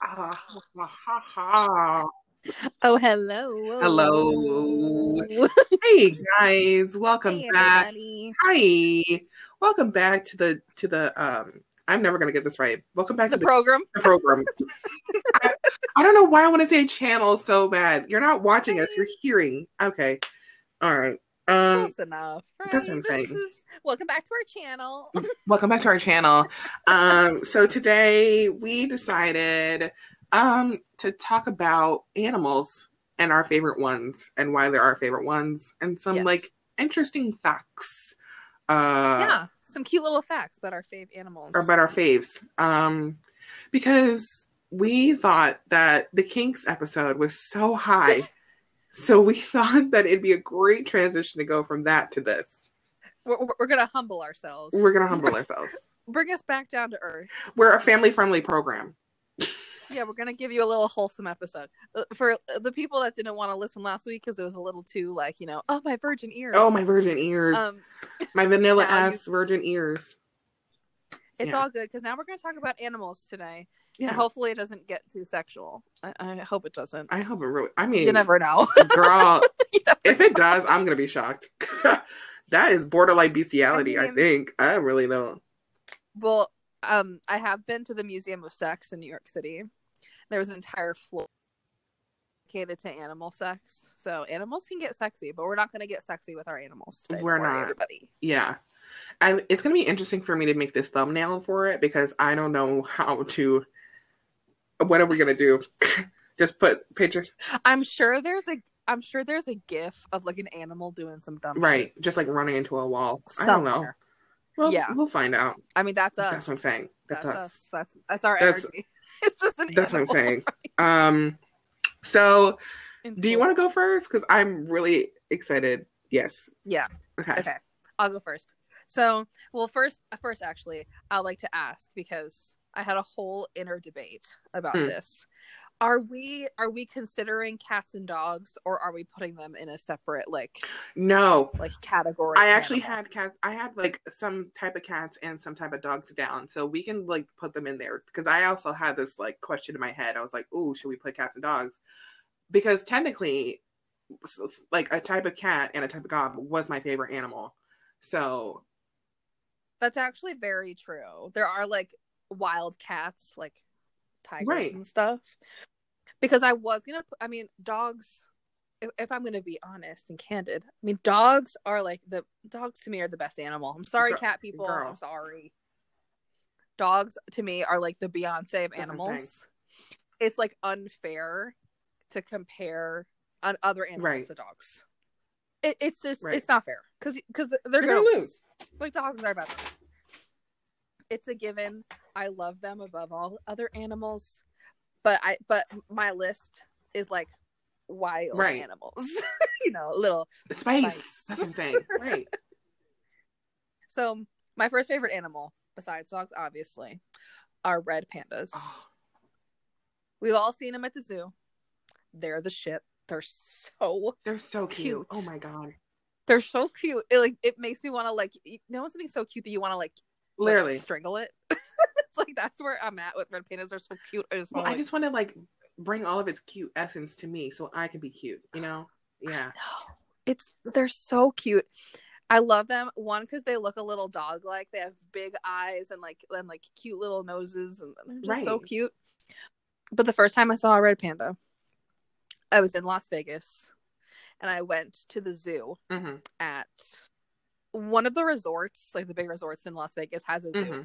Ah, ha, ha, ha. Oh, hello. Hello. Hey guys, welcome Hey, back. Hi. Welcome back to the to the um I'm never gonna get this right. Welcome back The to the, program. the program. I, I don't know why I want to say channel so bad. You're not watching us, you're hearing. Okay. All right. Um Close enough. that's what I'm right? saying. Is- welcome back to our channel. welcome back to our channel. Um so today we decided um to talk about animals and our favorite ones and why they're our favorite ones and some Yes. like interesting facts. Uh yeah. Some cute little facts about our fave animals. or about our faves. Um, because we thought that the Kinks episode was so high. so we thought that it'd be a great transition to go from that to this. we're, we're- we're gonna humble ourselves. We're gonna humble ourselves. bring us back down to earth. We're a family friendly program. Yeah, we're gonna give you a little wholesome episode Uh, for the people that didn't want to listen last week because it was a little too like you know, oh my virgin ears. Oh my virgin ears. Um, my vanilla now you- ass virgin ears. It's Yeah. all good because now we're gonna talk about animals today, Yeah. and hopefully it doesn't get too sexual. I, I hope it doesn't. I hope it really I mean You never know. girl, never if it does, I'm gonna be shocked. that is borderline bestiality, I, mean- think. I really don't. Well, um, I have been to the Museum of Sex in New York City. There was an entire floor dedicated to animal sex. So animals can get sexy, but we're not going to get sexy with our animals today. We're not. everybody. Yeah. I, it's going to be interesting for me to make this thumbnail for it because I don't know how to. What are we going to do? Just put pictures? I'm sure there's a. I'm sure there's a GIF of like an animal doing some dumb Right. shit Just like running into a wall. I don't know. Well, Yeah. we'll find out. I mean, that's us. That's what I'm saying. That's, us. That's that's our That's- energy. It's just an That's what I'm saying. Um, so In do you want to go first? Because I'm really excited. Yes. Yeah. Okay. Okay, I'll go first. So, well, first, first, actually, I'd like to ask because I had a whole inner debate about Hmm. this. Are we are we considering cats and dogs, or are we putting them in a separate like No. like category? I actually animal? had cats. I had like some type of cats and some type of dogs down, so we can like put them in there. Because I also had this like question in my head. I was like, "Oh, should we put cats and dogs?" Because technically, like a type of cat and a type of dog was my favorite animal. So That's actually very true. There are like wild cats, like tigers Right. and stuff. Because I was gonna, put, I mean, dogs. If, if I'm gonna be honest and candid, I mean, dogs are like the dogs to me are the best animal. I'm sorry, Girl- cat people. girl. I'm sorry. Dogs to me are like the Beyonce of That's what I'm animals. It's like unfair to compare on other animals Right. to dogs. It, it's just Right. it's not fair because because they're, You're gonna, gonna lose. Like dogs are better. It's a given. I love them above all other animals, but I but my list is like wild Right. animals. you know, little. spice. Spice. That's what Right. So my first favorite animal, besides dogs, obviously, are red pandas. Oh, We've all seen them at the zoo. They're the shit. They're so they're so cute. Cute. Oh my god. They're so cute. It like it makes me want to like you know something so cute that you want to like like, Literally. strangle it. it's like that's where I'm at with red pandas. They're so cute. I just Well, want I just want to like bring all of its cute essence to me, so I can be cute. You know? Yeah. No, it's they're so cute. I love them. One because they look a little dog like. They have big eyes and like and like cute little noses, and they're just so cute. But the first time I saw a red panda, I was in Las Vegas, and I went to the zoo hmm at one of the resorts, like the big resorts in Las Vegas, has a zoo hmm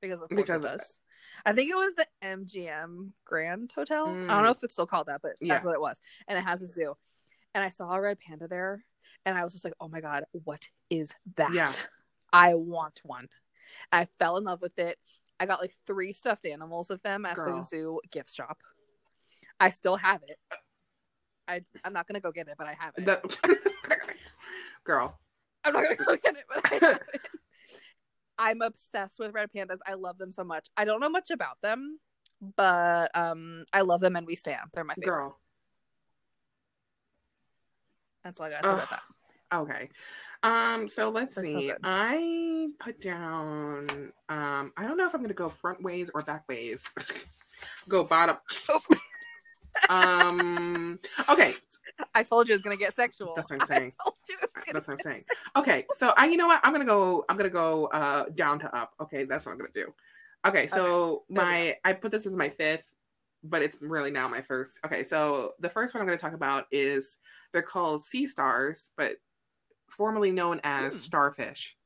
because of course Because it of does. I think it was the MGM Grand Hotel. I Mm. don't know if it's still called that, but Yeah. that's what it was. And it has a zoo. And I saw a red panda there, and I was just like, "Oh my god, what is that? Yeah. I want one." I fell in love with it. I got like three stuffed animals of them at Girl. the zoo gift shop. I still have it. I I'm not gonna go get it, but I have it. Girl. I'm not gonna go get it, but I have it. I'm obsessed with red pandas. I love them so much. I don't know much about them, but um, I love them and we stand. They're my favorite. Girl. That's all I gotta say about that. Okay. Um, so let's They're so see. good. I put down um I don't know if I'm gonna go front ways or back ways. go bottom. Oh. Um okay, I told you it was gonna get sexual. That's what I'm saying. I told you it was gonna that's what I'm saying. Okay, so I you know what? I'm gonna go I'm gonna go uh down to up. Okay, that's what I'm gonna do. Okay, so we my I put this as my fifth, but it's really now my first. Okay, so the first one I'm gonna talk about is they're called sea stars, but formerly known as Hmm. starfish.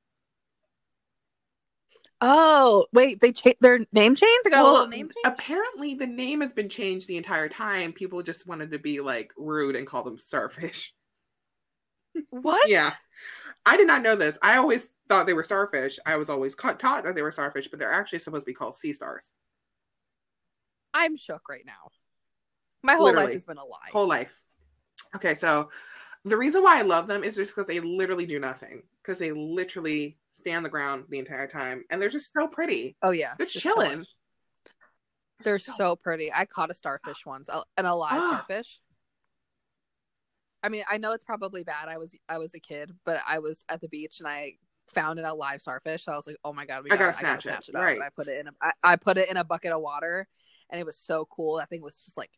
Oh wait, they cha- their name change. They got a little name change. apparently the name has been changed the entire time. People just wanted to be like rude and call them starfish. what? Yeah. I did not know this. I always thought they were starfish. I was always ca- taught that they were starfish, but they're actually supposed to be called sea stars. I'm shook right now. My whole Literally. life has been a lie. Whole life. Okay, so the reason why I love them is just because they literally do nothing. Because they literally stay on the ground the entire time, and they're just so pretty. oh yeah, They're chilling. They're so pretty. I caught a starfish once, a- an alive starfish. I mean, I know it's probably bad. I was I was a kid, but I was at the beach and I found an alive starfish. So I was like, "Oh my god, we I gotta, gotta I gotta snatch it, it, up!" right. And I put it in a I, I put it in a bucket of water, and it was so cool. I think it was just like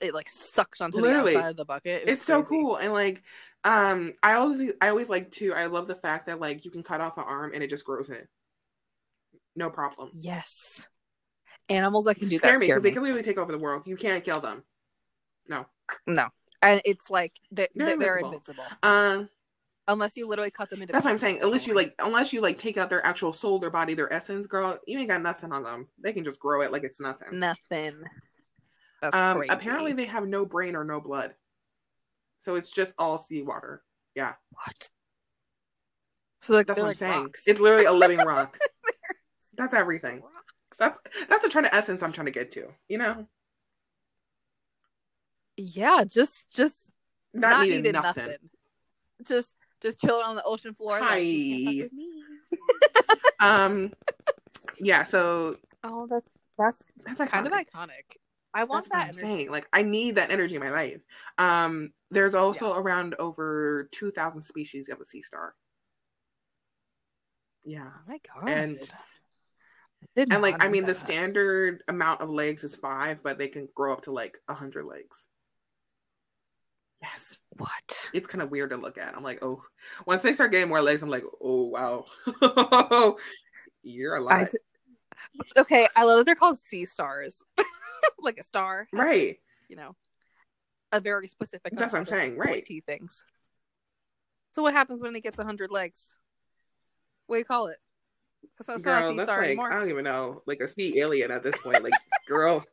it like sucked onto Literally. the outside of the bucket. It It's so crazy. cool, and like, um, I always, I always like to. I love the fact that like you can cut off an arm and it just grows in, no problem. Yes, animals that can do scare that me scare because me. they can literally take over the world. You can't kill them. No, No. and it's like they, They're they're, invincible. Um, unless you literally cut them into. that's what I'm saying. in Unless you like, unless you like take out their actual soul, their body, their essence, girl, you ain't got nothing on them. They can just grow it like it's nothing. nothing. That's um, crazy. apparently they have no brain or no blood, so it's just all seawater. Yeah. What? So like That's they're what like I'm saying. rocks. It's literally a living rock. That's everything. rocks. That's that's the kind of essence I'm trying to get to. You know, yeah, just just not, not, needing needed nothing. nothing. Just just chilling on the ocean floor. Like, you can't fuck with me. Um, yeah. So Oh, that's that's that's kind of iconic. I want That's that I'm saying. Like I need that energy in my life. Um, there's also around over two thousand species of a sea star. Yeah, Oh my god. And- and like I mean, the that. standard amount of legs is five, but they can grow up to like a hundred legs. Yes, What? it's kind of weird to look at. I'm like, oh, once they start getting more legs, I'm like, oh wow, you're a I lot, okay, I love that they're called sea stars. like a star, right? you know, a very specific. That's what I'm saying, right. things. So what happens when it gets hundred legs? What do you call it? Because that's not a Girl, sea that's star like anymore. I don't even know, like a sea alien at this point. Like, girl,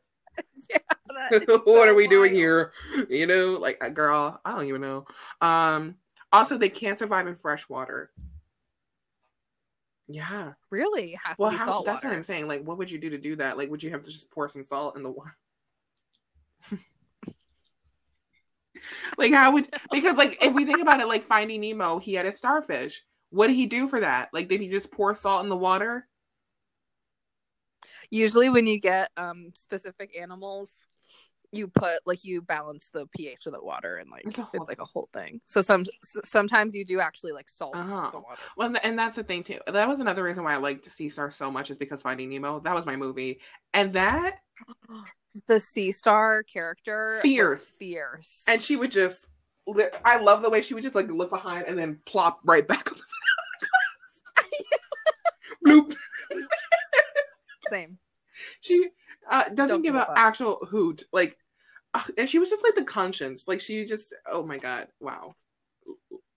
is what so are we doing here? You know, like a girl, I don't even know. Um, also, they can't survive in fresh water. Yeah. Really, has Well, how, salt that's water. what I'm saying. Like, what would you do to do that? Like, would you have to just pour some salt in the water? like, how would because like if we think about it, like Finding Nemo, he had a starfish. What did he do for that? Like, did he just pour salt in the water? Usually, when you get um specific animals, you put like you balance the pH of the water, and like It's it's like a whole thing. So some sometimes you do actually like salt Uh-huh. the water. Well, and that's the thing too. That was another reason why I liked Sea Star so much is because Finding Nemo. That was my movie, and that The sea star character Fierce. fierce, and she would just. I love the way she would just like look behind and then plop right back. Bloop. same. She uh, doesn't Don't give an actual hoot. Like, and she was just like the conscience. Like she just. Oh my god! Wow.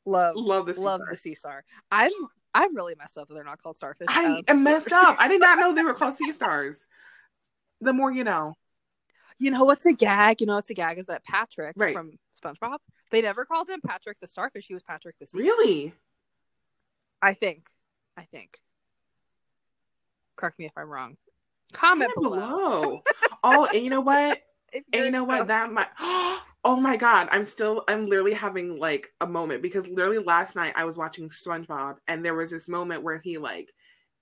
Love Love this. love the sea star. I'm I'm really messed up that they're not called starfish. I Um, am messed up. I did not know they were called sea stars. The more you know. You know what's a gag? You know what's a gag is that Patrick Right. from SpongeBob. They never called him Patrick the starfish. He was Patrick the sea. star. Really? I think. I think. Correct me if I'm wrong. Comment Comment below. below. oh, and you know what? If you know what? That might. Oh my god! I'm still. I'm literally having like a moment because literally last night I was watching SpongeBob and there was this moment where he like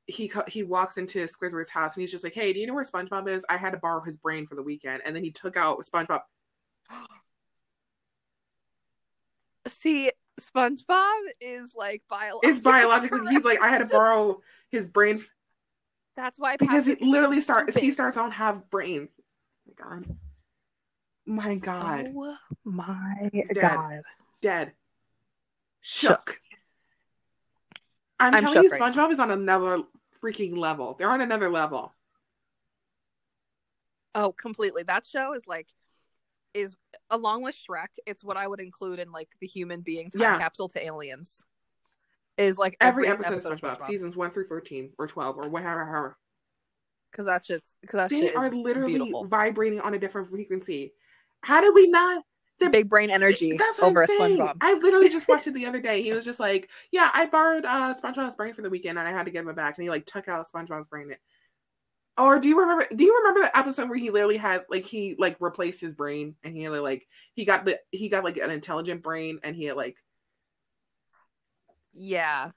he he walks into Squidward's house and he's just like, "Hey, do you know where SpongeBob is? I had to borrow his brain for the weekend." And then he took out SpongeBob. See, SpongeBob is like biological. It's biologically. He's like, I had to borrow his brain That's why because Patrick it so literally start stupid. sea stars don't have brains. Oh my god. My god. Oh my Dead. god! Dead. Shook. I'm, I'm telling shook you, right SpongeBob is on another freaking level. They're on another level. Oh, completely. That show is like is along with Shrek. It's what I would include in like the human being time Yeah. capsule to aliens. Is like Every, every, episode, of SpongeBob, seasons one through thirteen or twelve or whatever. because that shit's because that They shit are is literally beautiful. vibrating on a different frequency. How did we not? the- Big brain energy That's what over I'm at saying. SpongeBob. I literally just watched it the other day. He was just like, "Yeah, I borrowed uh, SpongeBob's brain for the weekend, and I had to give him it back." And he like took out SpongeBob's brain. Or do you remember? Do you remember the episode where he literally had like he like replaced his brain, and he had like he got the he got like an intelligent brain, and he had like Yeah.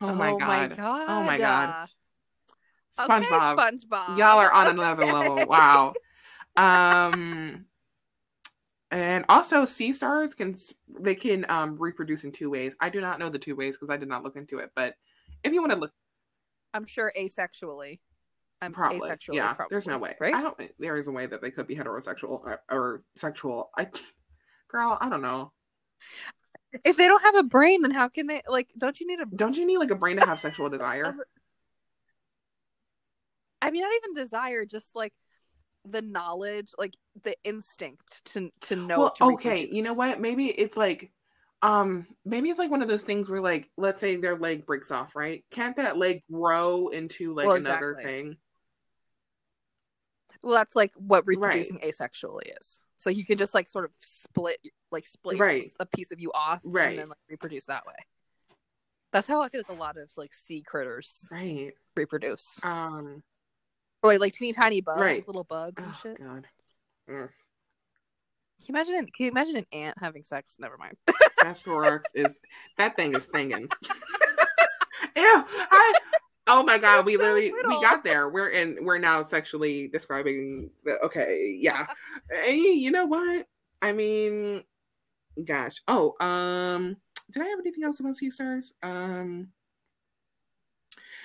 oh my god, god. Oh my God. SpongeBob, Okay, SpongeBob. y'all are on another level. Wow. Um, and also sea stars can they can um reproduce in two ways. I do not know the two ways because I did not look into it, but if you want to look. I'm sure asexually. I'm Probably, asexually. yeah. probably, there's no way, right? I don't. There is a way that they could be heterosexual or, or sexual. I, girl, I don't know. If they don't have a brain, then how can they? Like, don't you need a? Don't you need like a brain to have sexual desire? I mean, not even desire, just like the knowledge, like the instinct to to know. well, to okay. reproduce. You know what? Maybe it's like, um, maybe it's like one of those things where, like, let's say their leg breaks off, right? Can't that leg grow into like Well, another exactly. thing? Well, that's like what reproducing asexually is. So you can just like sort of split, like split Right. a piece of you off, Right. and then like reproduce that way. That's how I feel like a lot of like sea critters Right. reproduce, Um. or like, like teeny tiny bugs, Right. like little bugs and Oh shit. God. Mm. you imagine? An, can you imagine an ant having sex? Never mind. That thorax is that thing is thinging. Ew! I. Oh my god, we You're so literally we got there. We're in. We're now sexually describing. The, okay, yeah. Hey, you know what? I mean, gosh. Oh, um, did I have anything else about sea stars? Um,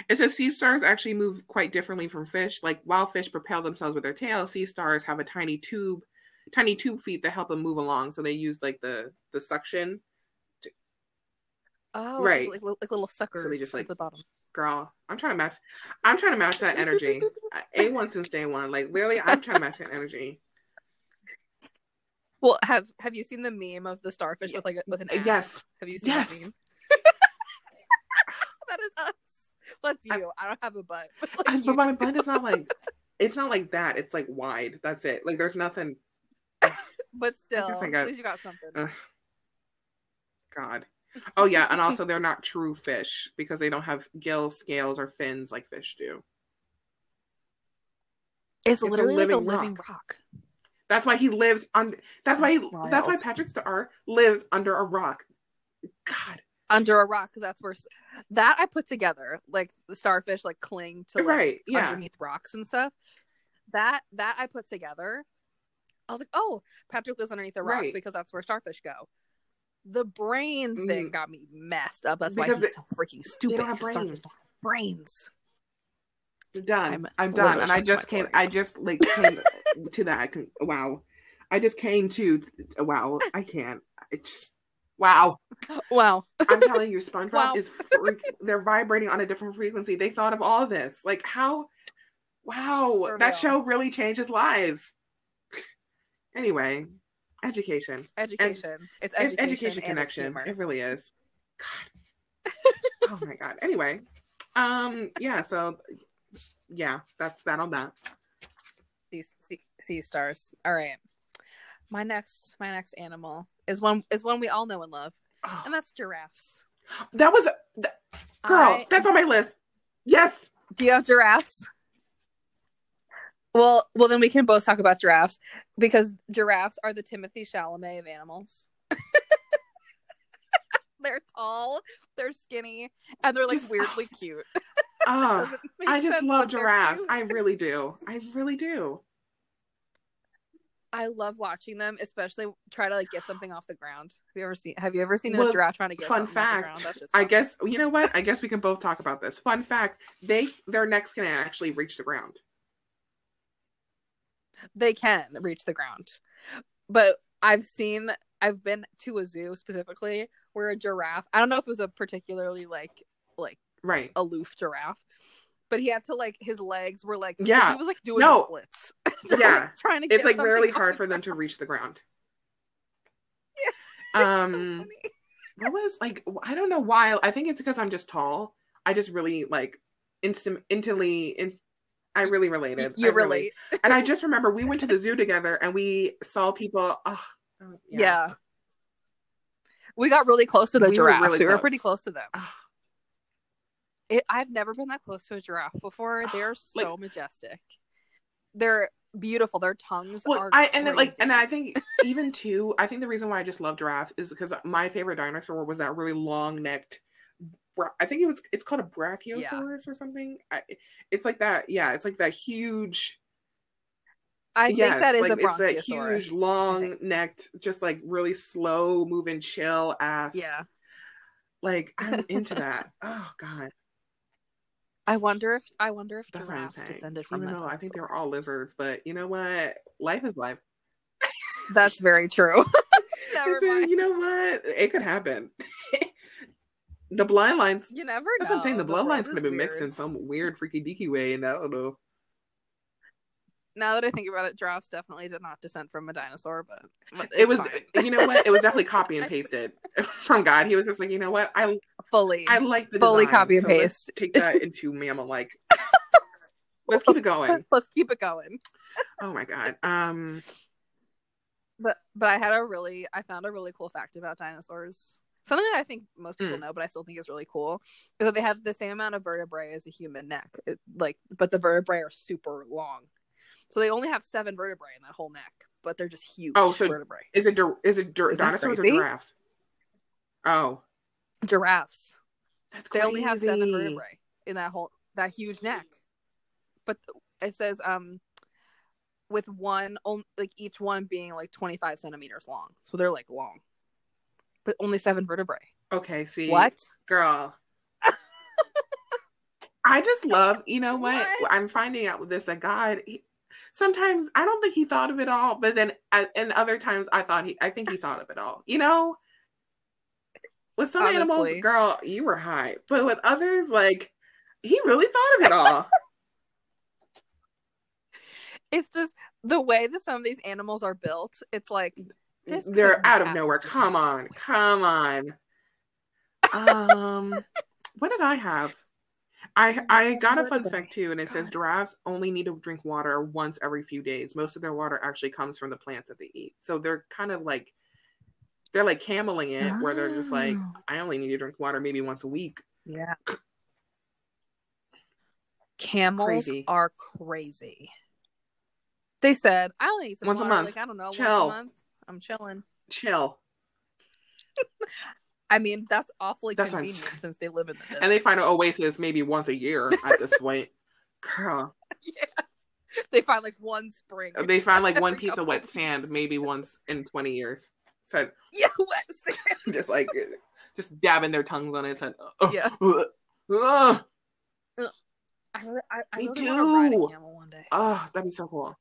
it says sea stars actually move quite differently from fish. Like while fish propel themselves with their tail, sea stars have a tiny tube, tiny tube feet that help them move along. So they use like the the suction. Oh, Right. like, like, like little suckers So they just, at like, the bottom. Girl, I'm trying to match. I'm trying to match that energy. A one since day one. Like literally, I'm trying to match that energy. Well, have have you seen the meme of the starfish with like a, with an ass? Yes. Have you seen Yes. that meme? that is us. That's you. I, don't have a butt. Like, I- but my do. butt is not like. It's not like that. It's like wide. That's it. Like there's nothing. But still, guess I got- at least you got something. Ugh. God. Oh yeah, and also they're not true fish because they don't have gills, scales, or fins like fish do. it's a literally like a living living rock. rock. That's why he lives on. That's why. He, That's that's why. Patrick Star lives under a rock. God. Under a rock because that's where that I put together. Like the starfish like cling to like right. Yeah. underneath rocks and stuff. That that I put together. I was like, oh, Patrick lives underneath a rock Right. because that's where starfish go. The brain thing Mhm. got me messed up. That's Because why he's so freaking stupid. don't have starfish brains. don't have brains. done. I'm I'm, done, and I just came. I just like came to that. I can- Wow, I just came to. Wow, I can't. It's wow. Wow. I'm telling you, SpongeBob Wow. is. Freak, they're vibrating on a different frequency. They thought of all this. Like how? Wow, For that real. show really changes lives. Anyway, education. Education. it's It's education, education connection. It's. It really is. God. oh my god. Anyway, um, yeah. So, yeah, that's that on that. sea, sea stars. All right. My next my next animal is one is one we all know and love, Oh, and that's giraffes. that was girl. I- that's on my list. Yes. Do you have giraffes? Well, well, then we can both talk about giraffes because giraffes are the Timothée Chalamet of animals. they're tall, they're skinny, and they're like Just- weirdly cute. Oh, I just love giraffes. I really do. I really do. I love watching them, especially try to like get something off the ground. Have you ever seen? Have you ever seen Well, a giraffe trying to get Fun something off the ground? fact. Just I guess you know what? I guess we can both talk about this. Fun fact: they their necks can actually reach the ground. they can reach the ground, but I've seen. I've been to a zoo specifically where a giraffe. I don't know if it was a particularly like like Right. aloof giraffe, but he had to like his legs were like Yeah. he was like doing No. splits. Yeah. trying to get It's like really hard for them to reach the ground. So Um, funny. what was like? I don't know why. I think it's because I'm just tall. I just really like instant instantly. In, I really related. you I really- relate, and I just remember we went to the zoo together and we saw people. Oh, oh, yeah. We got really close to the We were giraffes. really we were pretty close to them. It, I've never been that close to a giraffe before. They're Like- so majestic. They're beautiful. Their tongues Well, are. I and then like and I think even too. I think the reason why I just love giraffe is because my favorite dinosaur was that really long necked. I think it was. It's called a brachiosaurus or something. I, it's like that. Yeah, it's like that huge. I think that is like a brachiosaurus. it's that huge, long necked, just like really slow moving, chill ass. Yeah. Like I'm into that. Oh god, I wonder if I wonder if that's what giraffes descended from Even though I think they're all lizards, but you know what? Life is life. That's very true. Mind. You know what? It could happen. the bloodlines. You never That's know. what I'm saying. The, world bloodlines could have been mixed in some weird, freaky deaky way, and I don't know. Now that I think about it, giraffes definitely did not descend from a dinosaur, but, but It was, fine. you know what? It was definitely copy and pasted from God. He was just like, you know what? I fully. I like the Fully design, copy and so let's paste. Take that into mammal like. Let's keep it going. Let's keep it going. Oh my god. Um. But but I had a really I found a really cool fact about dinosaurs. Something that I think most people Mm. know, but I still think is really cool, is that they have the same amount of vertebrae as a human neck. It, like, but the vertebrae are super long, so they only have seven vertebrae in that whole neck, but they're just huge Oh, so- vertebrae. Is it is it that dinosaurs or giraffes? Oh, Giraffes. that's They only have seven vertebrae in that whole that huge neck. But it says um with one on, like each one being like 25 centimeters long. So they're like long. But only seven vertebrae. Okay, see What? girl. I just love, you know what? What? I'm finding out with this that God. He, sometimes I don't think he thought of it all, but then uh, and other times I thought he, I think he thought of it all. You know, with some animals, girl, you were high, but with others, like he really thought of it all. It's just the way that some of these animals are built. It's like this They're out of nowhere. Come on, come on. Um, what did I have? I I got a fun fact too, and it says giraffes only need to drink water once every few days. Most of their water actually comes from the plants that they eat, so they're kind of like they're like cameling it, where they're just like, Oh. I only need to drink water maybe once a week. Yeah. Camels Crazy. are crazy. They said, I only eat some Once a water. month. Like, I don't know, once a month. I'm chilling. Chill, I mean, that's awfully That's convenient since they live in the desert. and they find an oasis maybe once a year at this point. Girl, yeah. They find like one spring. they find like one piece of wet sand maybe once in twenty years. Said Yeah, wet sand. just like just dabbing their tongues on it. Said, oh, Yeah. ugh, ugh. I really, I, I really want to ride a camel one day. Oh, that'd be so cool.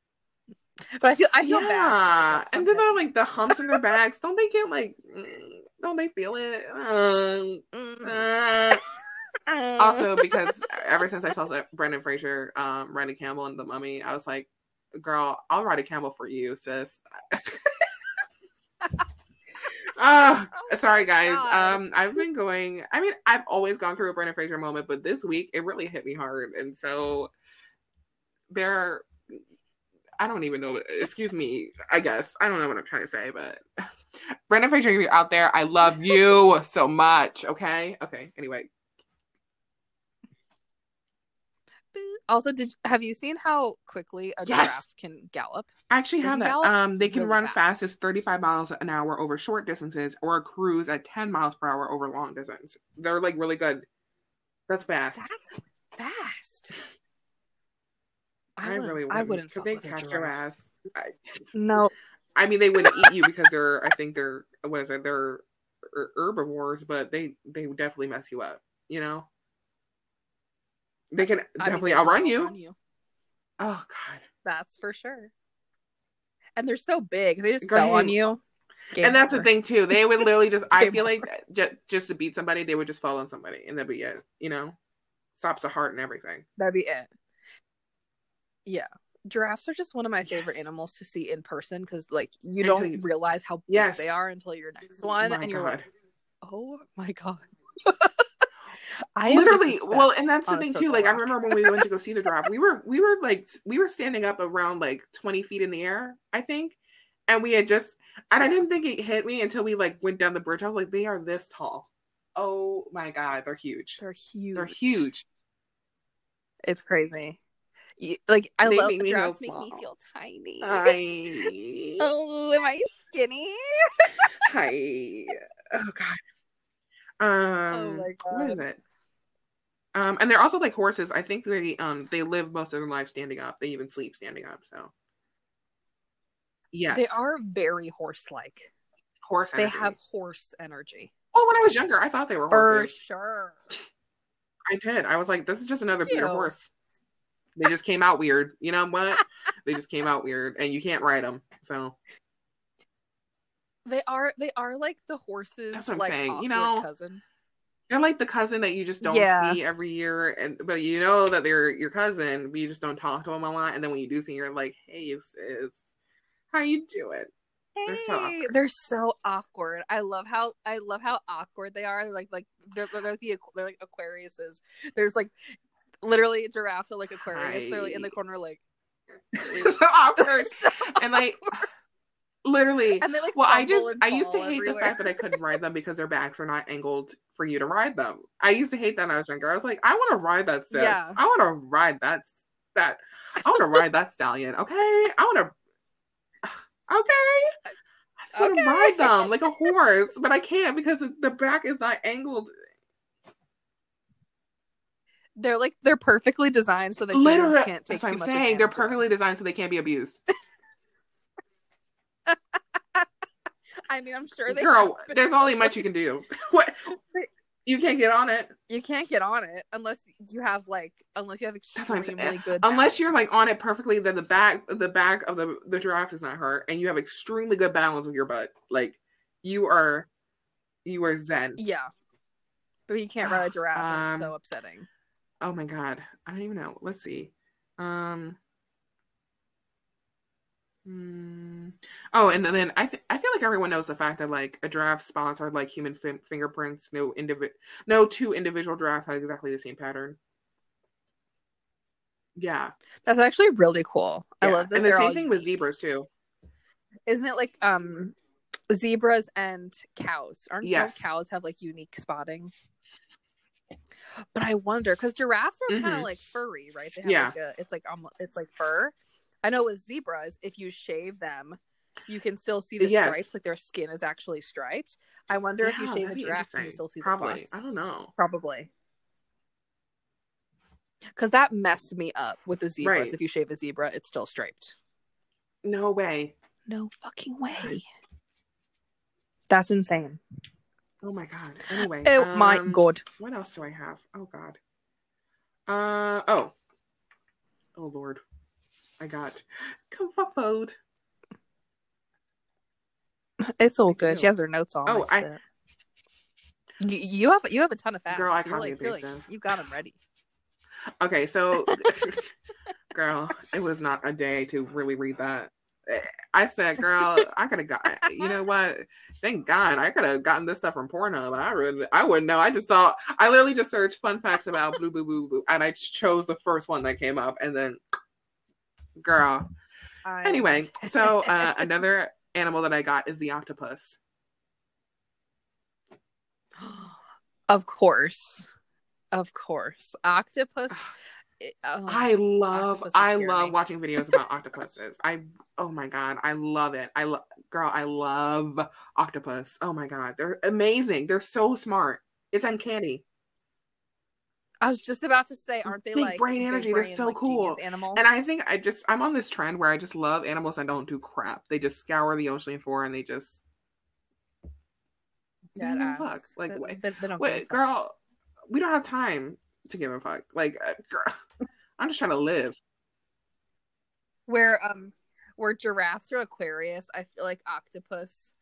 But I feel I feel yeah, bad. and then they're like the humps in their backs. Don't they get like? mm, Don't they feel it? Um, Mm. uh. Also, because ever since I saw Brendan Fraser, um, Randy Campbell, and The Mummy, I was like, "Girl, I'll ride a camel for you, sis." Oh, Oh sorry guys. God. Um, I've been going. I mean, I've always gone through a Brendan Fraser moment, but this week it really hit me hard, and so there. I don't even know. Excuse me. I guess I don't know what I'm trying to say, but Brendan Fraser, if you're out there, I love you so much. Okay. Okay. Anyway, also, did have you seen how quickly a Yes. giraffe can gallop? I actually They have that. Um, they can really run fast. fast as 35 miles an hour over short distances, or cruise at 10 miles per hour over long distance. They're like really good. That's fast. That's fast. I, wouldn't- really I wouldn't. wouldn't. because they catch your ass. I, No, I mean, they wouldn't eat you because they're. I think they're. What is it? They're er- herbivores, but they they would definitely mess you up. You know. They can I mean, definitely they outrun you. you. Oh God. That's for sure. And they're so big; they just fell on you. Game and that's over. the thing too. They would literally just. I feel like just, just to beat somebody, they would just fall on somebody, and that'd be it. You know, stops the heart and everything. That'd be it. Yeah. Giraffes are just one of my favorite Yes. animals to see in person because, like, you Until don't you- realize how big Yes. they are until your next one, My and you're God. like, "Oh my god!" I literally well and that's the thing too like i remember when we went to go see the giraffe we were we were like we were standing up around like 20 feet in the air i think and we had just and i didn't think it hit me until we like went down the bridge i was like they are this tall oh my god they're huge They're huge. they're huge It's crazy. You- like I They love make feel Make me feel tiny. hi oh, am I skinny? hi oh god um Oh my what is it um and they're also like horses i think they um they live most of their life standing up they even sleep standing up so yes They are very horse-like. horse They have horse energy Oh, when I was younger, I thought they were for horses. sure. I did. I was like, this is just another Cute. Peter horse. They just came out weird. You know what? they just came out weird, and you can't ride them. So They are. They are like the horses. That's what I'm like saying, you know, cousin. they're like the cousin that you just don't Yeah. see every year, and but you know that they're your cousin, but you just don't talk to them a lot. And then when you do see, you're like, hey, sis, how you doing? They're so Hey, awkward. they're so awkward. I love how I love how awkward they are. They're like like they're, they're like the they're like Aquariuses. There's like literally giraffes are like Aquarius. They're like in the corner like so awkward, so and like literally. and they like Well, I just I used to hate the fact that I couldn't ride them because their backs are not angled for you to ride them. I used to hate that when I was younger. I was like, I want to ride that sis. Yeah. I want to ride that that. I want to ride that stallion. Okay, I want to. Okay, I just want to ride them like a horse, but I can't because the back is not angled. They're like they're perfectly designed so that humans Literally, can't take that's what I'm saying. They're perfectly designed so they can't be abused. I mean, I'm sure they. Girl, have, there's only much you can do. What? You can't get on it. You can't get on it unless you have like unless you have That's what I'm extremely good. unless you're like on it perfectly then the back the back of the the giraffe is not hurt and you have extremely good balance with your butt like you are you are zen Yeah, but you can't ride a giraffe. Um, it's so upsetting. Oh my god i don't even know let's see um hmm. oh and then i th- i feel like everyone knows the fact that like a draft spots are like human fin- fingerprints no no two individual drafts have exactly the same pattern yeah, That's actually really cool. I love that. and the same thing with zebras too Isn't it like um zebras and cows? Aren't Yes. cows have like unique spotting? But I wonder because giraffes are kind Mhm. of like furry, right? They have Yeah. like a, it's like um, it's like fur. I know with zebras, if you shave them, you can still see the Yes. stripes, like their skin is actually striped. I wonder if you shave a giraffe, can you still see Probably. the spots? I don't know. Probably. Because that messed me up with the zebras. Right. If you shave a zebra, it's still striped. No way. No fucking way. That's insane. Oh my god. Anyway. Oh my um, god. What else do I have? Oh god. Uh oh. Oh lord. I got kerfuffled. It's all good. She has her notes on. Oh, I- You, you have you have a ton of facts. Girl, I copy like, like, you got them ready. Okay, so girl, it was not a day to really read that. I said, girl, I could have got you know what? Thank God I could have gotten this stuff from Pornhub. I really I wouldn't know. I just saw I literally just searched fun facts about blue boo boo boo and I chose the first one that came up and then girl. I- Anyway, so uh, another animal that I got is the octopus. of course, of course, octopus. it- oh, I love I love me. watching videos about octopuses. I oh my god, I love it. I love girl, I love octopus. Oh my god, they're amazing. They're so smart. It's uncanny. I was just about to say, aren't they Big like brain energy, they're so like, cool. animals? And I think I just I'm on this trend where I just love animals that don't do crap. They just scour the ocean floor and they just Dead mm-hmm, give a fuck. Like, they, wait- they, they don't wait, girl, we don't have time to give a fuck. Like, uh, girl, I'm just trying to live. Where um, where giraffes are Aquarius, I feel like octopus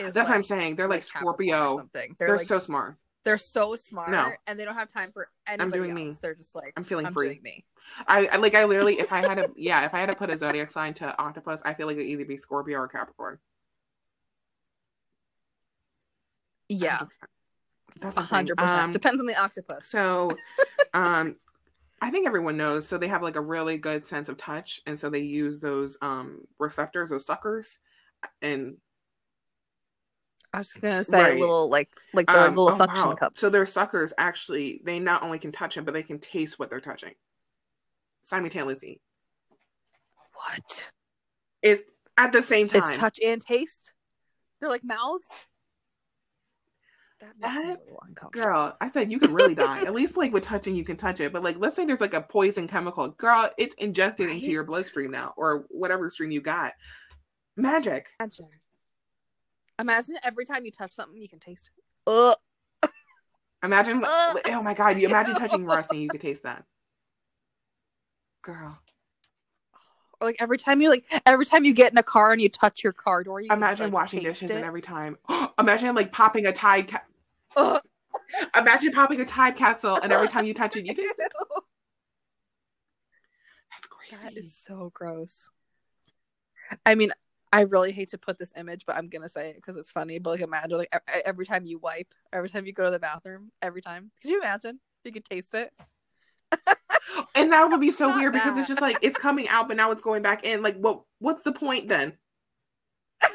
is. That's what I'm saying. They're like, or Scorpio. something. They're, They're, like so smart. they're so smart, No. and they don't have time for anybody I'm doing else. me. They're just like I'm feeling I'm free. me. I, I like I literally if I had to yeah if I had to put a zodiac sign to octopus I feel like it'd either be Scorpio or Capricorn. Yeah, 100%. That's a what I'm saying. hundred percent. Um, Depends on the octopus. So, um, I think everyone knows. So they have like a really good sense of touch, and so they use those um receptors, those suckers, and I was gonna say Right. little like like the um, little oh, suction wow. cups. So their suckers actually they not only can touch it, but they can taste what they're touching simultaneously. what? It's at the same time. It's touch and taste. They're like mouths. That makes me a little uncomfortable. Girl, I said you could really die. At least like with touching, you can touch it. But like, let's say there's like a poison chemical. Girl, it's injected into your bloodstream now, or whatever stream you got. Magic. Imagine. Imagine every time you touch something, you can taste it. Ugh. Imagine. Ugh. oh my god! You imagine touching rust and you could taste that. Girl, Or like every time you like every time you get in a car and you touch your car door, you imagine like, washing dishes it. and every time. imagine like popping a Tide. Ca- imagine popping a Tide capsule and every time you touch it, you it. That's crazy. that is so gross. I mean, I really hate to put this image, but I'm gonna say it because it's funny. But like, imagine like every time you wipe, every time you go to the bathroom, every time. Could you imagine? You could taste it. And that would be so weird because it's just like it's coming out, but now it's going back in. Like, what? What's the point then?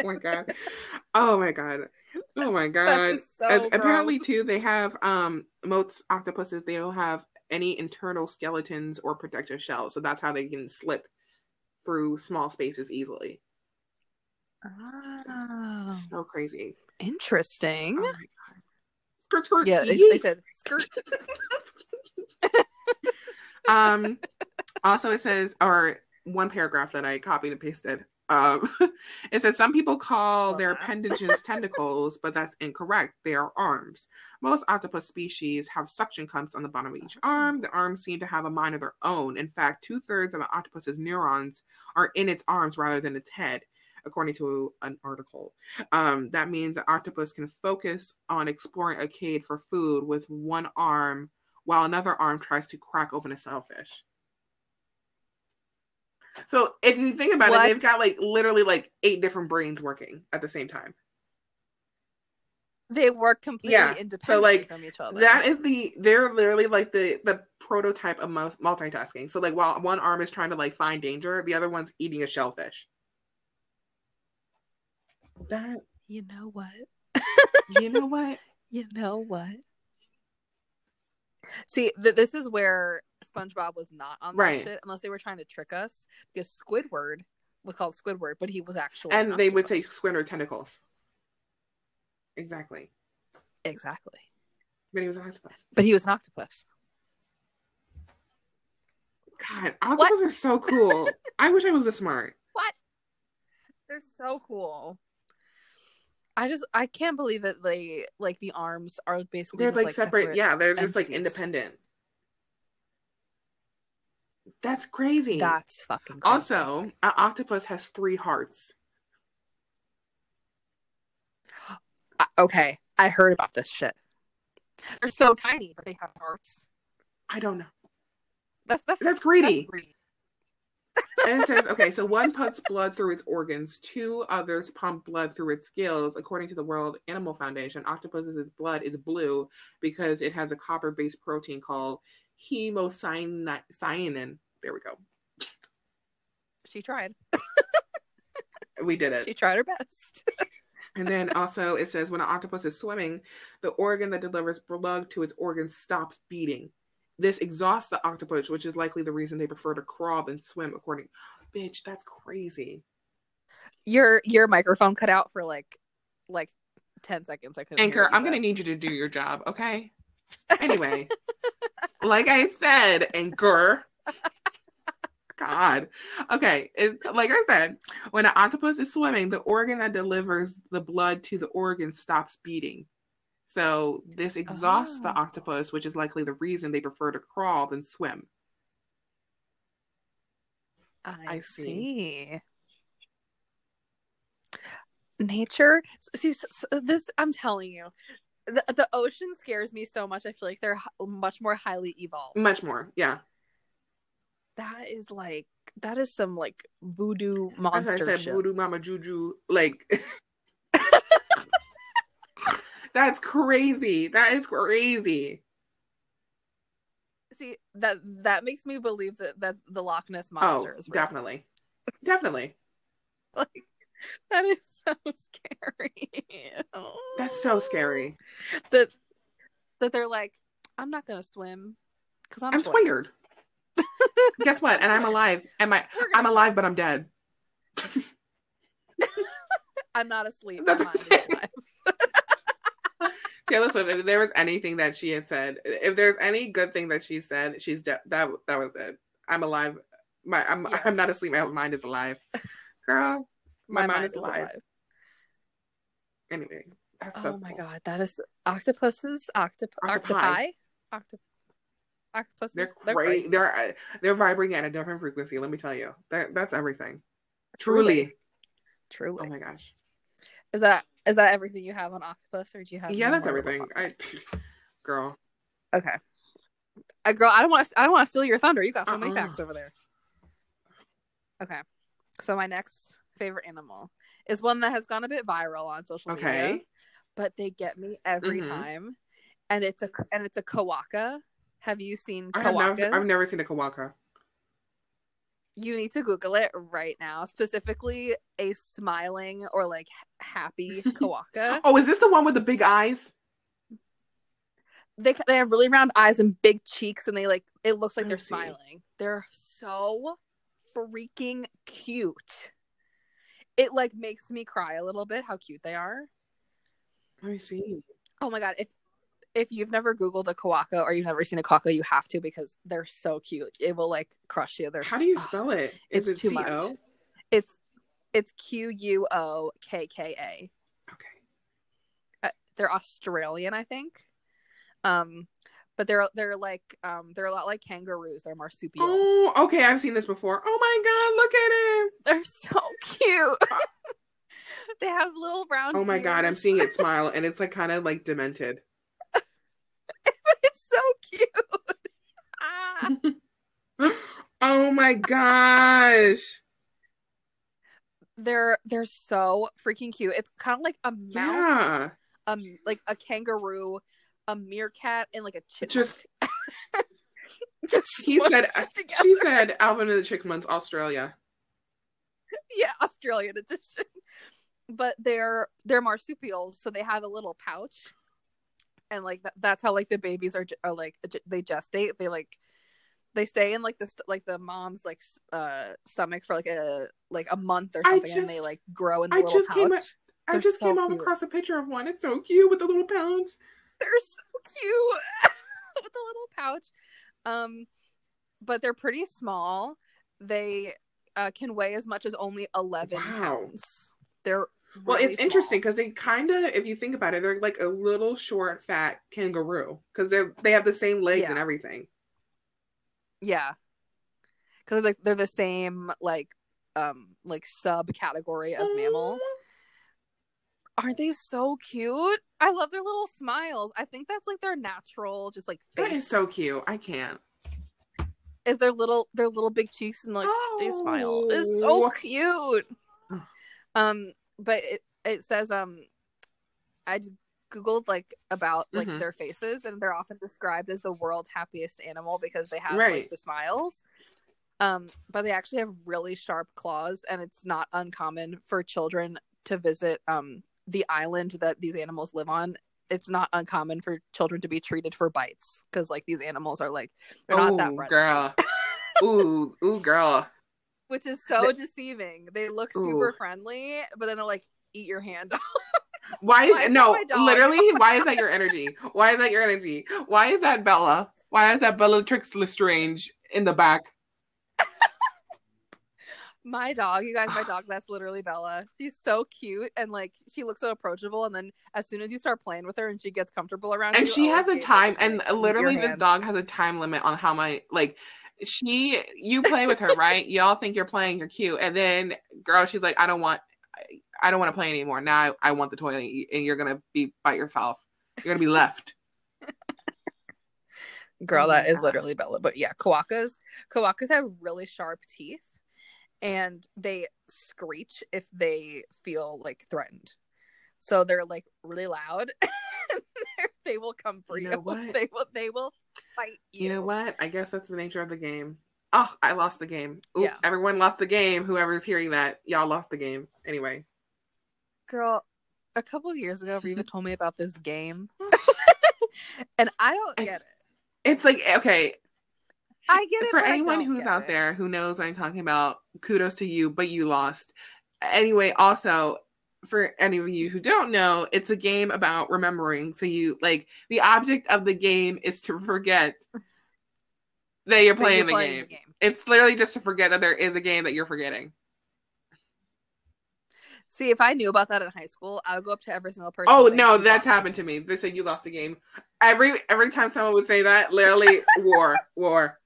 Oh my god! Oh my god! Oh my god! so apparently, gross. too, they have um most octopuses. They don't have any internal skeletons or protective shells, so that's how they can slip through small spaces easily. Oh, So crazy! interesting. Oh! Skirt, skirt. yeah, they, yee. they said skirt. um also it says or one paragraph that i copied and pasted um it says some people call Love their that. appendages tentacles but that's incorrect they are arms most octopus species have suction cups on the bottom of each arm the arms seem to have a mind of their own in fact two-thirds of an octopus's neurons are in its arms rather than its head according to an article um, that means the octopus can focus on exploring a cave for food with one arm while another arm tries to crack open a shellfish. So if you think about What? it, they've got like literally like eight different brains working at the same time. They work completely Yeah, so, like, from each other. That is the they're literally like the the prototype of multitasking. So like while one arm is trying to like find danger, the other one's eating a shellfish. That you know what? you know what? You know what? See, th- this is where SpongeBob was not on that Right. shit, unless they were trying to trick us. Because Squidward was called Squidward, but he was actually And they would say octopus. squid or tentacles. Exactly. exactly, But he was an octopus. but he was an octopus. God, octopuses are so cool. I wish I was this smart. What? They're so cool. I just I can't believe that they like the arms are basically They're just, like, separate, Yeah, they're just like independent. That's crazy. That's fucking crazy. also, an octopus has three hearts. Uh, okay. I heard about this shit. They're so tiny, but they have hearts. I don't know. That's that's That's greedy. That's greedy. And it says, okay, so one pumps blood through its organs, two others pump blood through its gills. According to the World Animal Foundation, octopus's blood is blue because it has a copper-based protein called hemocyanin. There we go. She tried. We did it. She tried her best. And then also it says when an octopus is swimming, the organ that delivers blood to its organs stops beating. This exhausts the octopus, which is likely the reason they prefer to crawl than swim. According, bitch, that's crazy. your your microphone cut out for like like ten seconds. I couldn't. Anchor, I'm gonna need you to do your job, okay? Anyway, like I said, Anchor. God. Okay. It, like I said, when an octopus is swimming, the organ that delivers the blood to the organ stops beating. So this exhausts the Oh. octopus, which is likely the reason they prefer to crawl than swim. I, I see. see. Nature. See, this I'm telling you, the the ocean scares me so much. I feel like they're much more highly evolved. Much more. Yeah. That is like that is some like voodoo As monster I said, shit. voodoo mama juju. Like That's crazy. That is crazy. See that that makes me believe that that the Loch Ness oh, monster Oh, is real. definitely. Definitely. Like that is so scary. That's so scary. That that they're like, I'm not gonna swim because I'm, I'm tired. Guess what? And I'm alive. And my I'm alive, but I'm dead. I'm not asleep. My That's mind is okay. alive. Taylor Swift. If there was anything that she had said, if there's any good thing that she said, she's de- that that was it. I'm alive. My I'm Yes. I'm not asleep. My mind is alive. Girl, my, mind, is alive. Anyway, that's so Oh my cool. god, that is octopuses, octop- Octopi. octop- octopuses. They're They're crazy. crazy. They're they're vibrating at a different frequency. Let me tell you. That that's everything. Truly. Truly. Truly. Oh my gosh. Is that is that everything you have on octopus, or do you have? Yeah, that's everything. I, girl. Okay. Uh, girl, I don't want to. I don't want to steal your thunder. You got so many Uh-uh. facts over there. Okay, so my next favorite animal is one that has gone a bit viral on social media, Okay. but they get me every Mhm. time, and it's a and it's a quokka. Have you seen I quokkas? never, I've never seen a quokka. You need to Google it right now. Specifically, a smiling or like happy quokka. Oh, is this the one with the big eyes? they they have really round eyes and big cheeks, and they like it looks like I they're smiling. They're so freaking cute. It like makes me cry a little bit how cute they are. Let me see. Oh my god, if if you've never googled a quokka or you've never seen a quokka, you have to because they're so cute. It will like crush you. They're How do you spell it? Is it's it too much. C-O? It's it's Q U O K K A. Okay. They're Australian, I think. Um, but they're they're like um they're a lot like kangaroos. They're marsupials. Oh, okay. I've seen this before. Oh my god, look at it. They're so cute. they have little round. Oh my god, I'm seeing it smile and it's like kind of like demented. It's so cute. ah. oh my gosh. They're they're so freaking cute. It's kind of like a mouse, Yeah. um, like a kangaroo, a meerkat, and like a chipmunk. Just Just he said smushed together. she said Alvin and the Chipmunks Australia. yeah, Australian edition. But they're they're marsupials, so they have a little pouch, and like that, that's how like the babies are, are like they gestate. They like they stay in like this like the mom's like uh stomach for like a like a month or something, and they like grow in the I little just pouch. came I just so came cute. across a picture of one. It's so cute with the little pouch. they're so cute with the little pouch. Um, but they're pretty small. They uh, can weigh as much as only eleven Wow. pounds. They're Well, really it's interesting because they kind of, if you think about it, they're like a little short, fat kangaroo because they they have the same legs Yeah. and everything. Yeah, because like they're the same like um like subcategory of mammal. Aren't they so cute? I love their little smiles. I think that's like their natural, just like face. That is so cute. I can't. Is their little their little big cheeks and like they smile. It's so Oh. cute. Oh. Um, but it it says um, I googled like about like Mhm. their faces, and they're often described as the world's happiest animal because they have Right. like the smiles. Um, but they actually have really sharp claws, and it's not uncommon for children to visit um the island that these animals live on. It's not uncommon for children to be treated for bites because like these animals are like they're not that friendly girl. ooh, ooh, girl. Which is so deceiving. They look super Ooh. friendly, but then they'll like eat your hand off. Why? No, literally. Why is that your energy? Why is that your energy? Why is that Bella? Why is that Bellatrix Lestrange in the back? My dog, you guys, my dog, that's literally Bella. She's so cute and like she looks so approachable. And then as soon as you start playing with her and she gets comfortable around you. And you, she has a time, and like, literally, this hands." dog has a time limit on how my like. She, you play with her, right? Y'all think you're playing, you're cute, and then, girl, she's like, I don't want, I, I don't want to play anymore. Now I, I want the toy, and you're gonna be by yourself. You're gonna be left. Girl, that is literally Bella. But yeah, Quokkas, Quokkas have really sharp teeth, and they screech if they feel like threatened. So they're like really loud. They will come for You you. know what? They will. They will fight you. You know what? I guess that's the nature of the game. Oh, I lost the game. Oop, Yeah. everyone lost the game. Whoever's hearing that, y'all lost the game. Anyway, Girl, a couple years ago, Riva told me about this game, and I don't get it. it's like okay. I get it For anyone who's out it. there who knows what I'm talking about, kudos to you, but you lost. Anyway, also for any of you who don't know, it's a game about remembering. So you like the object of the game is to forget that you're That playing, you're the, playing game. the game. It's literally just to forget that there is a game that you're forgetting. See, if I knew about that in high school, I would go up to every single person. Oh no, that's happened to me. They said you lost the game. Every every time someone would say that, literally war, war,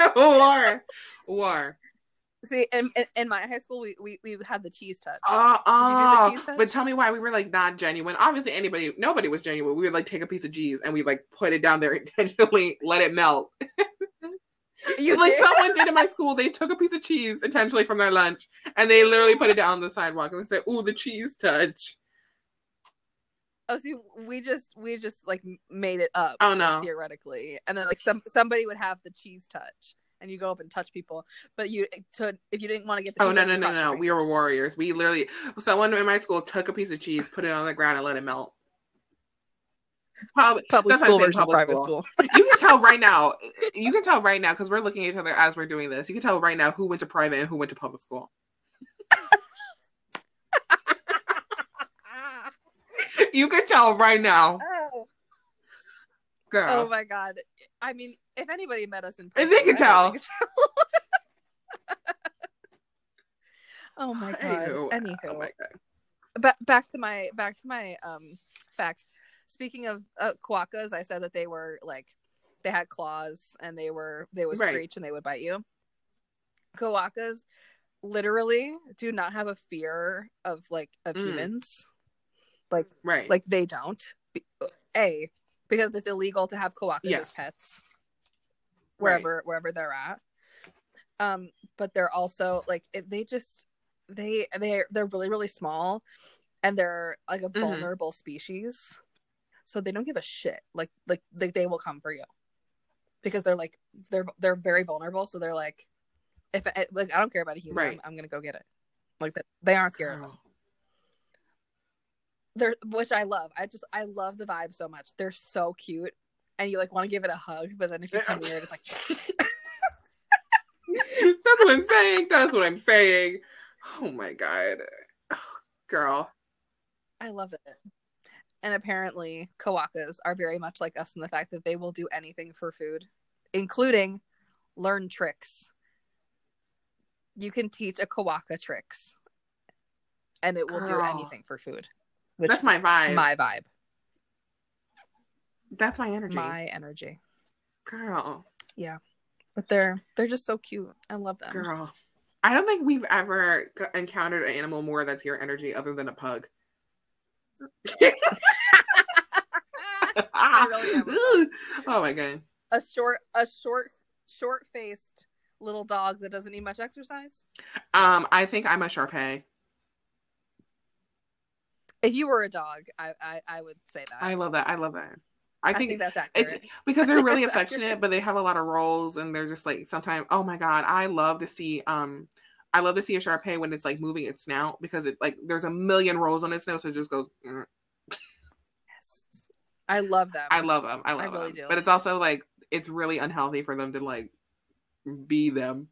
war, war. See, in, in, in my high school, we, we we had the cheese touch. Uh, Did you do the uh, cheese touch? but tell me why we were like not genuine. Obviously, anybody, nobody was genuine. We would like take a piece of cheese and we like put it down there intentionally, let it melt. you like did? someone did in my school. They took a piece of cheese intentionally from their lunch and they literally put it down on the sidewalk and they said, "Ooh, the cheese touch." Oh, see, we just we just like made it up Oh no. theoretically, and then like some somebody would have the cheese touch, and you go up and touch people, but you to if you didn't want to get the Oh no no no no! We were warriors. We literally someone in my school took a piece of cheese, put it on the ground, and let it melt. Public, Public that's why I school versus public private school. school. you can tell right now. You can tell right now because we're looking at each other as we're doing this. You can tell right now who went to private and who went to public school. You can tell right now. girl. oh my god! I mean, if anybody met us in person, they could tell. they could tell. oh my god! Anywho, Anywho, oh my god. Ba- back to my back to my um facts. Speaking of uh, quokkas, I said that they were like they had claws and they were they would Right. screech and they would bite you. Quokkas literally do not have a fear of like of Mm. humans. Like Right. like they don't. A because it's illegal to have quokkas Yes. as pets Right. wherever wherever they're at. Um, but they're also like it, they just they they they're really really small, and they're like a Mhm. vulnerable species, so they don't give a shit. Like like like they will come for you because they're like they're they're very vulnerable. So they're like, if I, like I don't care about a human, Right. I'm, I'm gonna go get it. Like they aren't scared of them. Girl. They're which I love. I just I love the vibe so much. They're so cute, and you like want to give it a hug, but then if you come near it, it's like. That's what I'm saying. That's what I'm saying. Oh my god, girl. I love it. And apparently, quokkas are very much like us in the fact that they will do anything for food, including learn tricks. You can teach a quokka tricks, and it will do anything for food. That's my vibe. my vibe, That's my energy, my energy. girl. Yeah. But they're they're just so cute. I love them. Girl. I don't think we've ever encountered an animal more that's your energy other than a pug. Really oh my god. A short, a short, short faced little dog that doesn't need much exercise. Um, I think I'm a Sharpei. If you were a dog, I I, I would say that. I love that. I love that. I I think, think that's it's accurate. because they're really That's accurate. affectionate, but they have a lot of roles, and they're just like sometimes. Oh my god, I love to see. Um, I love to see a Sharpei when it's like moving its snout because it like there's a million rolls on its nose, so it just goes. mm. Yes. I love them. I love them. I love really them. do. But it's also like it's really unhealthy for them to like be them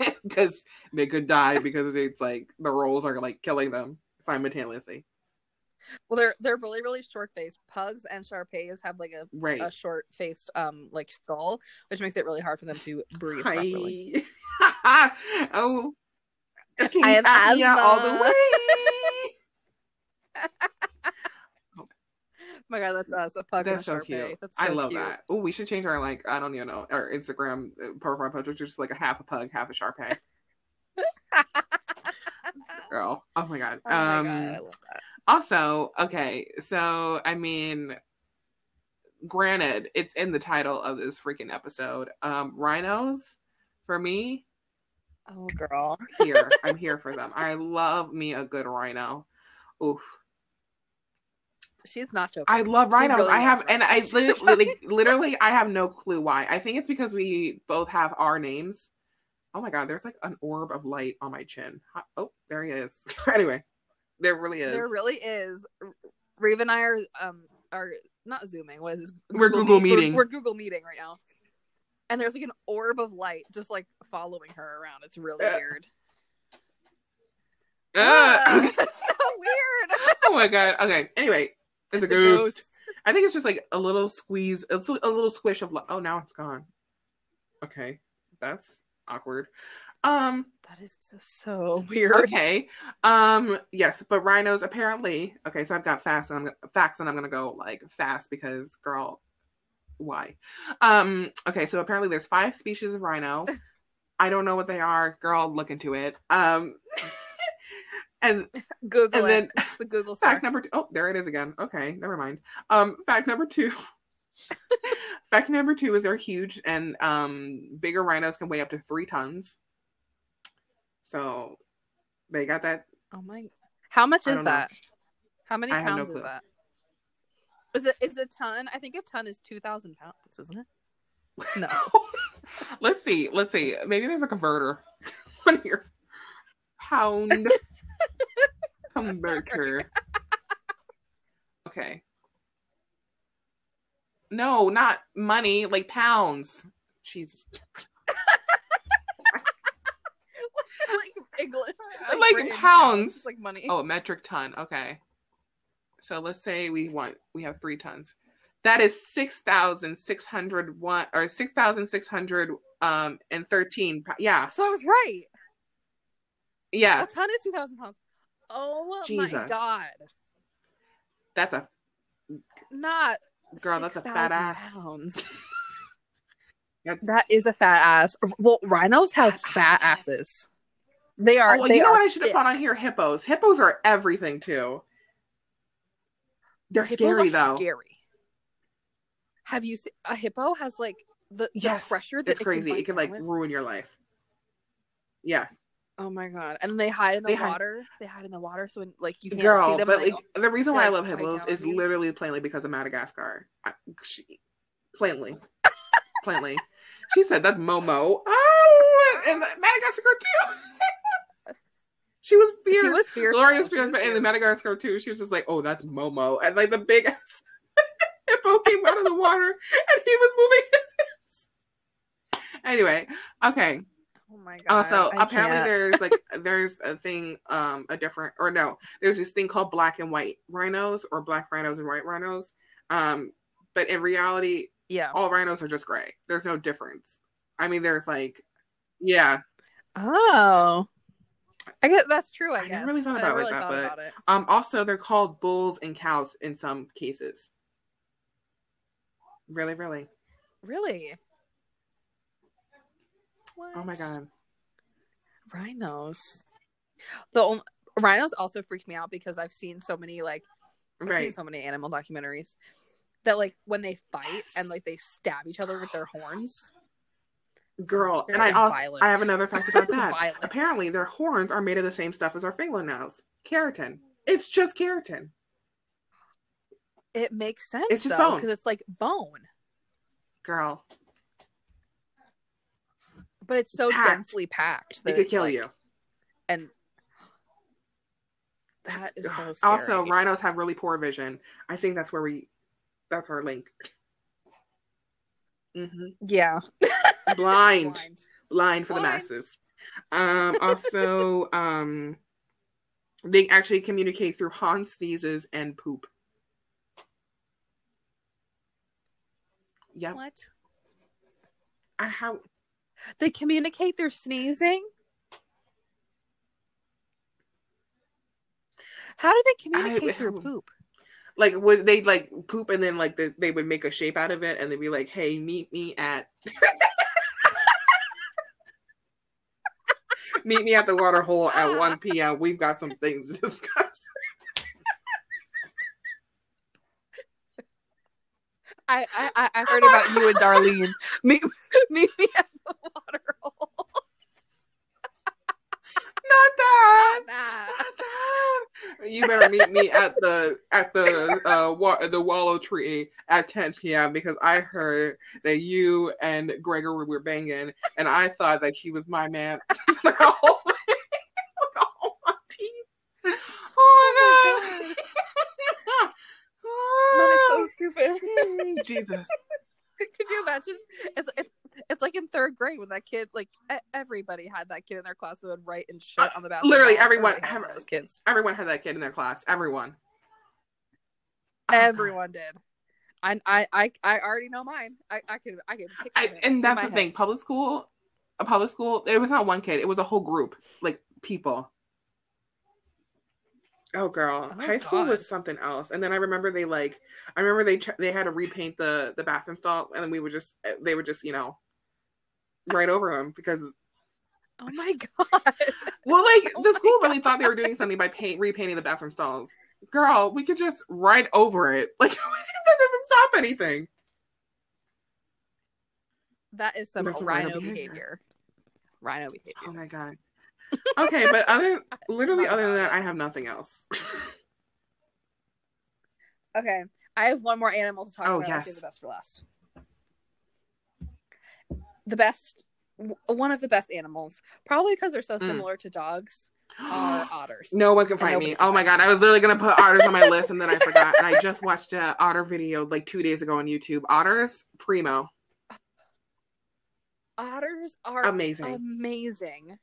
because they could die because it's like the rolls are like killing them simultaneously. Well, they're they're really really short faced. Pugs and Shar-Peis have like a, Right. a short faced um like skull, which makes it really hard for them to breathe properly. Oh. I have Apnea all the way. Oh my god, that's us. A pug That's so and a Shar-Pei. cute. That's so I love cute. that. Oh, we should change our like I don't even know our Instagram uh, profile picture to just like a half a pug, half a Sharpei. Girl, oh my god. Oh my um, god, I love that. Also, okay, so I mean, granted, it's in the title of this freaking episode. Um, rhinos, for me, Oh girl. here I'm here for them. I love me a good rhino. Oof. She's not joking. I love rhinos. really I have, and I rhinos. literally, literally, I have no clue why. I think it's because we both have our names. Oh my god, there's like an orb of light on my chin. Oh, there he is. anyway, there really is. There really is. Reeve and I are um are not zooming. What is this? We're Google Meet- we're- meeting. We're, Google meeting right now. And there's like an orb of light just like following her around. It's really Uh, weird. Ugh, so weird. oh my god. Okay. Anyway, it's, a, It's a ghost. ghost. I think it's just like a little squeeze. It's a little squish of. Li- oh, now it's gone. Okay, that's awkward. Um. That is so weird. Okay. Um. Yes, but rhinos apparently. Okay, so I've got facts, and I'm facts, and I'm gonna go like fast because, girl, why? Um. Okay, so apparently there's five species of rhino. I don't know what they are. Girl, look into it. Um. and Google and it. then It's a Google fact search. number two oh there it is again okay never mind um fact number two fact number two is they're huge and um bigger rhinos can weigh up to three tons so they got that Oh my! How much is don't know. that? How many I have no pounds is that? Is it is a ton? I think a ton is two thousand pounds, isn't it? No. let's see let's see maybe there's a converter on here pound converter okay no not money like pounds jesus like English, Like British pounds. It's like money. Oh, a metric ton. Okay. So let's say we want we have three tons. That is six thousand six hundred one or six thousand six hundred um and thirteen. Yeah, So I was right. yeah. A ton is two thousand pounds. Oh my god! That's a Not Girl, that's a fat 6,000 ass. Pounds. That's- That is a fat ass. Well, rhinos have Fat fat asses. asses. They are. oh, they you know what I should have put on here? Hippos. Hippos are everything too. They're Hippos scary are though. Scary. Have you seen a hippo? Has like the, the pressure that it's it crazy. Can it can like with? ruin your life. Yeah, Oh my god! And they hide in the They hide- water. They hide in the water, so when, like you can't girl. see them. but like the reason why I love hippos is you. literally plainly because of Madagascar. I, she, plainly, plainly, she said that's Momo. Oh, and Madagascar too. she was fierce. She was fierce. Though. was fierce, was but in the fierce. Madagascar too, she was just like, "Oh, that's Momo," and like the big ass hippo came out of the water, and he was moving his hips. Anyway, okay. Oh my god! Also, I apparently can't. there's like there's a thing, um, a different or no, there's this thing called black and white rhinos or black rhinos and white rhinos. Um, but in reality, yeah. all rhinos are just gray. There's no difference. I mean, there's like, yeah, Oh, I guess that's true. I, I guess really thought about it really like that, thought but- about it. Um, also they're called bulls and cows in some cases. Really, really. Really? What? Oh my god. rhinos. The only, rhinos also freak me out because I've seen so many like I've seen so many animal documentaries that like when they fight Yes. and like they stab each other with their horns. Girl, and I also violent. I have another fact about that. violent. Apparently, their horns are made of the same stuff as our fingernails. Keratin. It's just keratin. It makes sense It's just though bone. because it's like bone, Girl, but it's so Packed. densely packed. it could kill like- you. and that is so scary. Also, rhinos have really poor vision. I think that's where we. That's our link. hmm yeah, Blind. Blind. blind for the masses. Um, also, um, They actually communicate through Hans sneezes and poop. Yeah. What? I how They communicate through sneezing? How do they communicate I- through poop? like would they like poop and then like the, they would make a shape out of it and they'd be like, "Hey, meet me at meet me at the water hole at one p.m. We've got some things to discuss." I, I I- I heard about you and Darlene. Meet meet me at the water hole. Not that. Not that. Not that. You better meet me at the at the uh wa- the wallow tree at 10 p.m. because I heard that you and Gregory were banging, and I thought that he was my man. oh my teeth. Oh, oh my god. god. That is so stupid. Mm, Jesus. Could you imagine? It's it's it's like in third grade when that kid like everybody had that kid in their class that would write and shit on the bathroom. literally everyone- had those kids. Everyone had that kid in their class. Everyone. Oh, God. Everyone did. I I I I already know mine. I I could I picture I, and that's the head. thing. Public school, a public school. It was not one kid. It was a whole group, like people. Oh, girl, Oh, high school God. was something else. And then I remember they like, I remember they they had to repaint the the bathroom stalls, and then we would just eh, they would just you know, right over them because Oh my god! well, like Oh the my school really thought they were doing something by paint repainting the bathroom stalls. Girl, we could just ride over it. Like that doesn't stop anything. That is some rhino rhino behavior. behavior. Rhino behavior. Oh my god. Okay, but other literally other than that. I have nothing else. Okay, I have one more animal to talk Oh, about. I'll yes. the best for last. The best, one of the best animals, probably because they're so Mm. similar to dogs, are otters. no one can find me. can Oh my find god, I was literally gonna put otters on my list and then I forgot. And I just watched a otter video like two days ago on YouTube. Otters, primo, otters are amazing. amazing,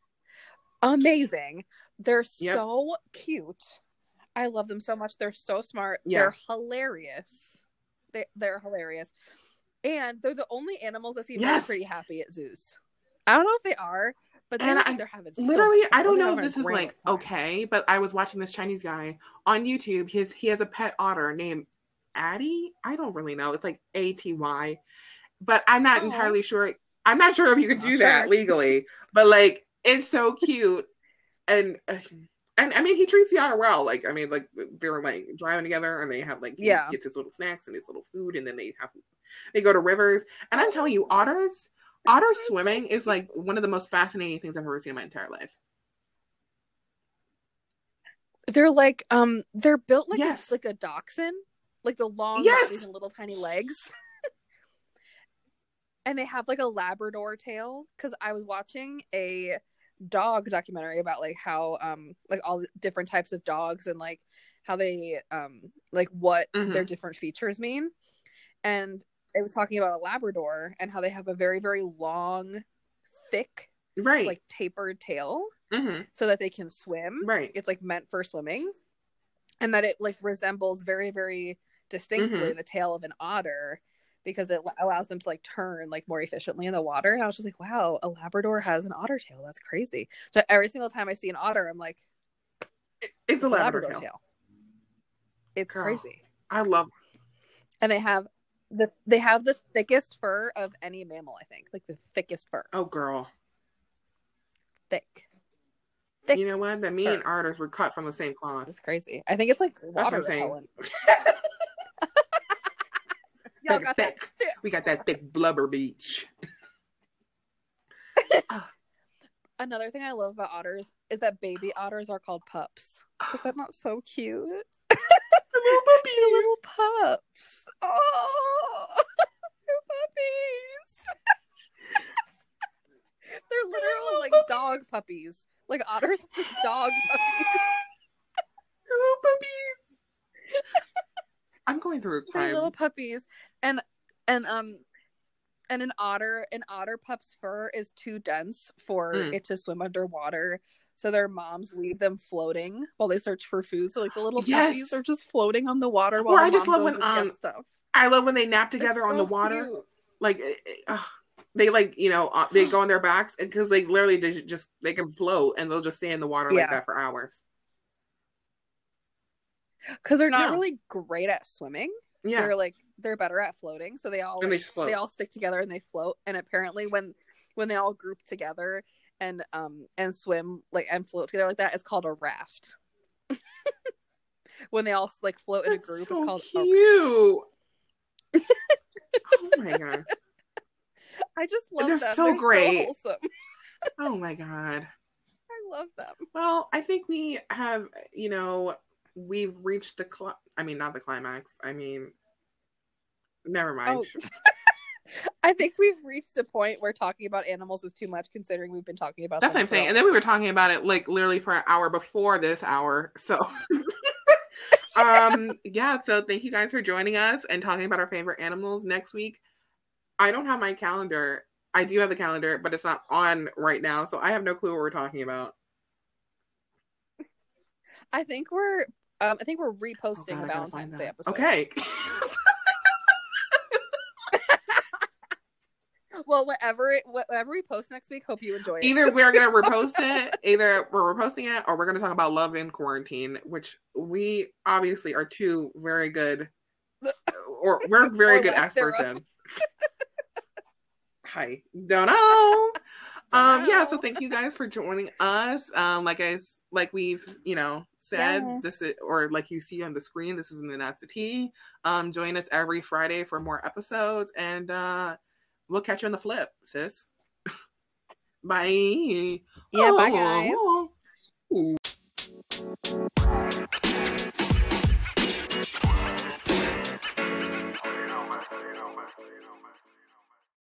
amazing. They're Yep. so cute. I love them so much. They're so smart. Yeah. They're hilarious. They they're hilarious, and they're the only animals that seem Yes. pretty happy at zoos. I don't know if they are, but look I- they're having Literally, much I don't know if this is like time. okay, but I was watching this Chinese guy on YouTube. His he has a pet otter named Addie. I don't really know. It's like A T Y, but I'm not Aw. entirely sure. I'm not sure if you could Not do that sure. legally, but like it's so cute, and uh, and I mean he treats the otter well. Like I mean, like they're like driving together, and they have like he Yeah. gets his little snacks and his little food, and then they have they go to rivers. And I'm telling you, otters. Otter Otters are so swimming is like one of the most fascinating things I've ever seen in my entire life. They're like um they're built like Yes. a, like a dachshund, like the long Yes. and little tiny legs. and they have like a labrador tail cuz I was watching a dog documentary about like how um like all the different types of dogs and like how they um like what Mhm. their different features mean. And it was talking about a labrador and how they have a very very long thick Right. like tapered tail hmm so that they can swim Right. it's like meant for swimming and that it like resembles very very distinctly Mm-hmm. the tail of an otter because it allows them to like turn like more efficiently in the water and i was just like wow a labrador has an otter tail that's crazy so every single time i see an otter i'm like It's a Labrador, tail. it's Girl. crazy I love. and they have the they have the thickest fur of any mammal i think like the thickest fur Oh, girl. thick thick You know what? That me and fur. otters were cut from the same cloth. it's crazy i think it's like what water I'm saying. repellent Y'all Thick, got that thick. thick We got that thick blubber beach. Another thing I love about otters is that baby otters are called pups. Is that not so cute? Little They're puppies. little pups. Oh, they're puppies. they're literal like dog puppies. Like otters, dog puppies. Little puppies. I'm going through a They're time. little puppies, and and um, and an otter, an otter pup's fur is too dense for Mm. it to swim underwater. So their moms leave them floating while they search for food. So like the little Yes. puppies are just floating on the water while the I just love when, um, stuff. I love when they nap together It's on so the water. cute. Like it- it- ugh. they like you know uh, they go on their backs because they literally they just they can float and they'll just stay in the water like that for hours. because they're not Yeah. really great at swimming. Yeah, They're like they're better at floating, so they all they like, they all stick together and they float. And apparently, when when they all group together and um and swim like and float together like that, it's called a raft. when they all like float in a group, so it's called. A... cute. oh my god! I just love They're them. so They're great. So wholesome. Oh my god! I love them. Well, I think we have you know we've reached the cl- I mean not the climax. I mean, never mind. Oh. I think we've reached a point where talking about animals is too much, considering we've been talking about. That's what I'm saying. And then we were talking about it like literally for an hour before this hour. So um yeah, so thank you guys for joining us and talking about our favorite animals next week. I don't have my calendar. I do have the calendar, but it's not on right now, so I have no clue what we're talking about. I think we're. Um, I think we're Oh, reposting God, the gotta find Valentine's Day episode. Okay. Well, whatever it, whatever we post next week, hope you enjoy it. either we're gonna repost it, either we're reposting it, or we're gonna talk about love in quarantine, which we obviously are two very good, or we're very Or good experts in. Hi, don't know. Um, yeah, so thank you guys for joining us. Um, like I like we've you know said, Yes. this is or like you see on the screen, this is in the Nasty Tea. Um, join us every Friday for more episodes, and uh, We'll catch you on the flip, sis. bye. Yeah, bye guys. Ooh. you know, man.